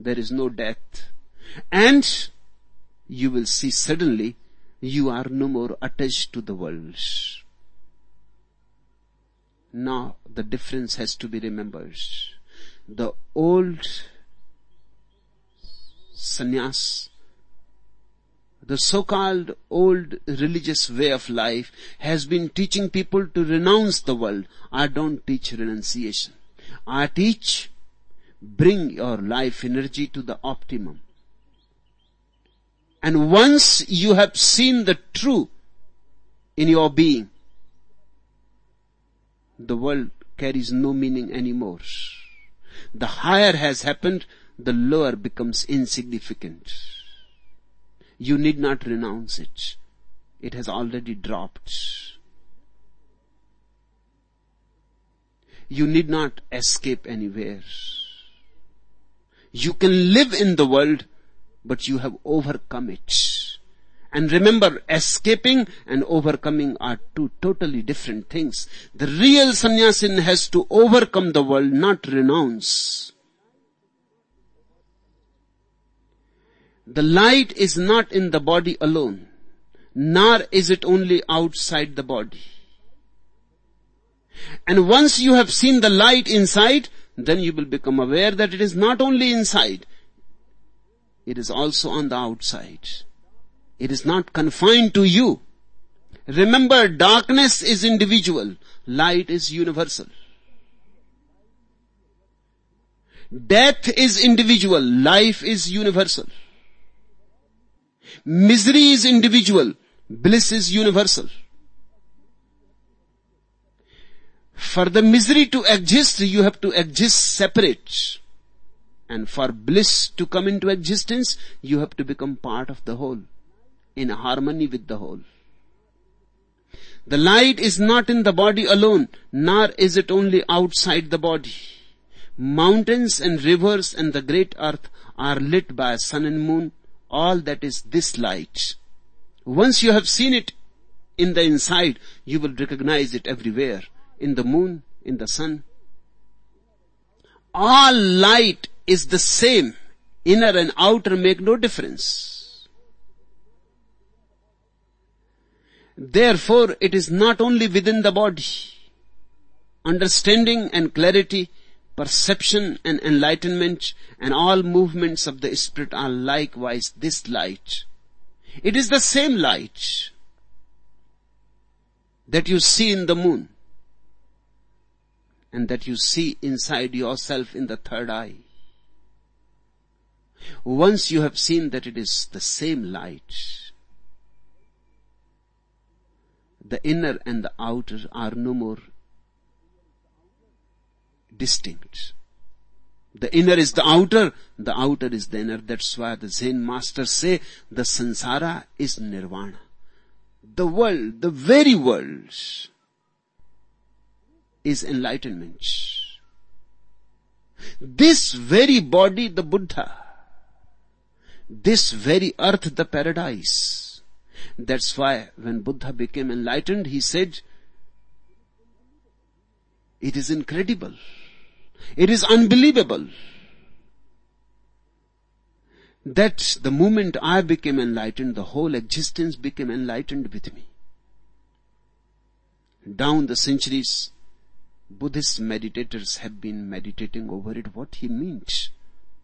There is no death. And you will see suddenly you are no more attached to the world. Now the difference has to be remembered. The old sannyas, the so-called old religious way of life has been teaching people to renounce the world. I don't teach renunciation. I teach bring your life energy to the optimum. And once you have seen the true in your being, the world carries no meaning anymore. The higher has happened, the lower becomes insignificant. You need not renounce it. It has already dropped. You need not escape anywhere. You can live in the world, but you have overcome it. And remember, escaping and overcoming are two totally different things. The real sannyasin has to overcome the world, not renounce. The light is not in the body alone, nor is it only outside the body. And once you have seen the light inside, then you will become aware that it is not only inside, it is also on the outside. It is not confined to you. Remember, darkness is individual, light is universal. Death is individual, life is universal. Misery is individual, bliss is universal. For the misery to exist, you have to exist separate. And for bliss to come into existence, you have to become part of the whole in harmony with the whole. The light is not in the body alone, nor is it only outside the body. Mountains and rivers and the great earth are lit by sun and moon. All that is this light. Once you have seen it in the inside, you will recognize it everywhere. In the moon, in the sun. All light is the same. Inner and outer make no difference. Therefore, it is not only within the body. Understanding and clarity, perception and enlightenment and all movements of the spirit are likewise this light. It is the same light that you see in the moon and that you see inside yourself in the third eye. Once you have seen that it is the same light, the inner and the outer are no more distinct. The inner is the outer, the outer is the inner. That's why the Zen masters say the sansara is nirvana. The world, the very world is enlightenment. This very body, the Buddha, this very earth, the paradise, that's why when Buddha became enlightened, he said, it is incredible. It is unbelievable that the moment I became enlightened, the whole existence became enlightened with me. Down the centuries, Buddhist meditators have been meditating over it, what he means.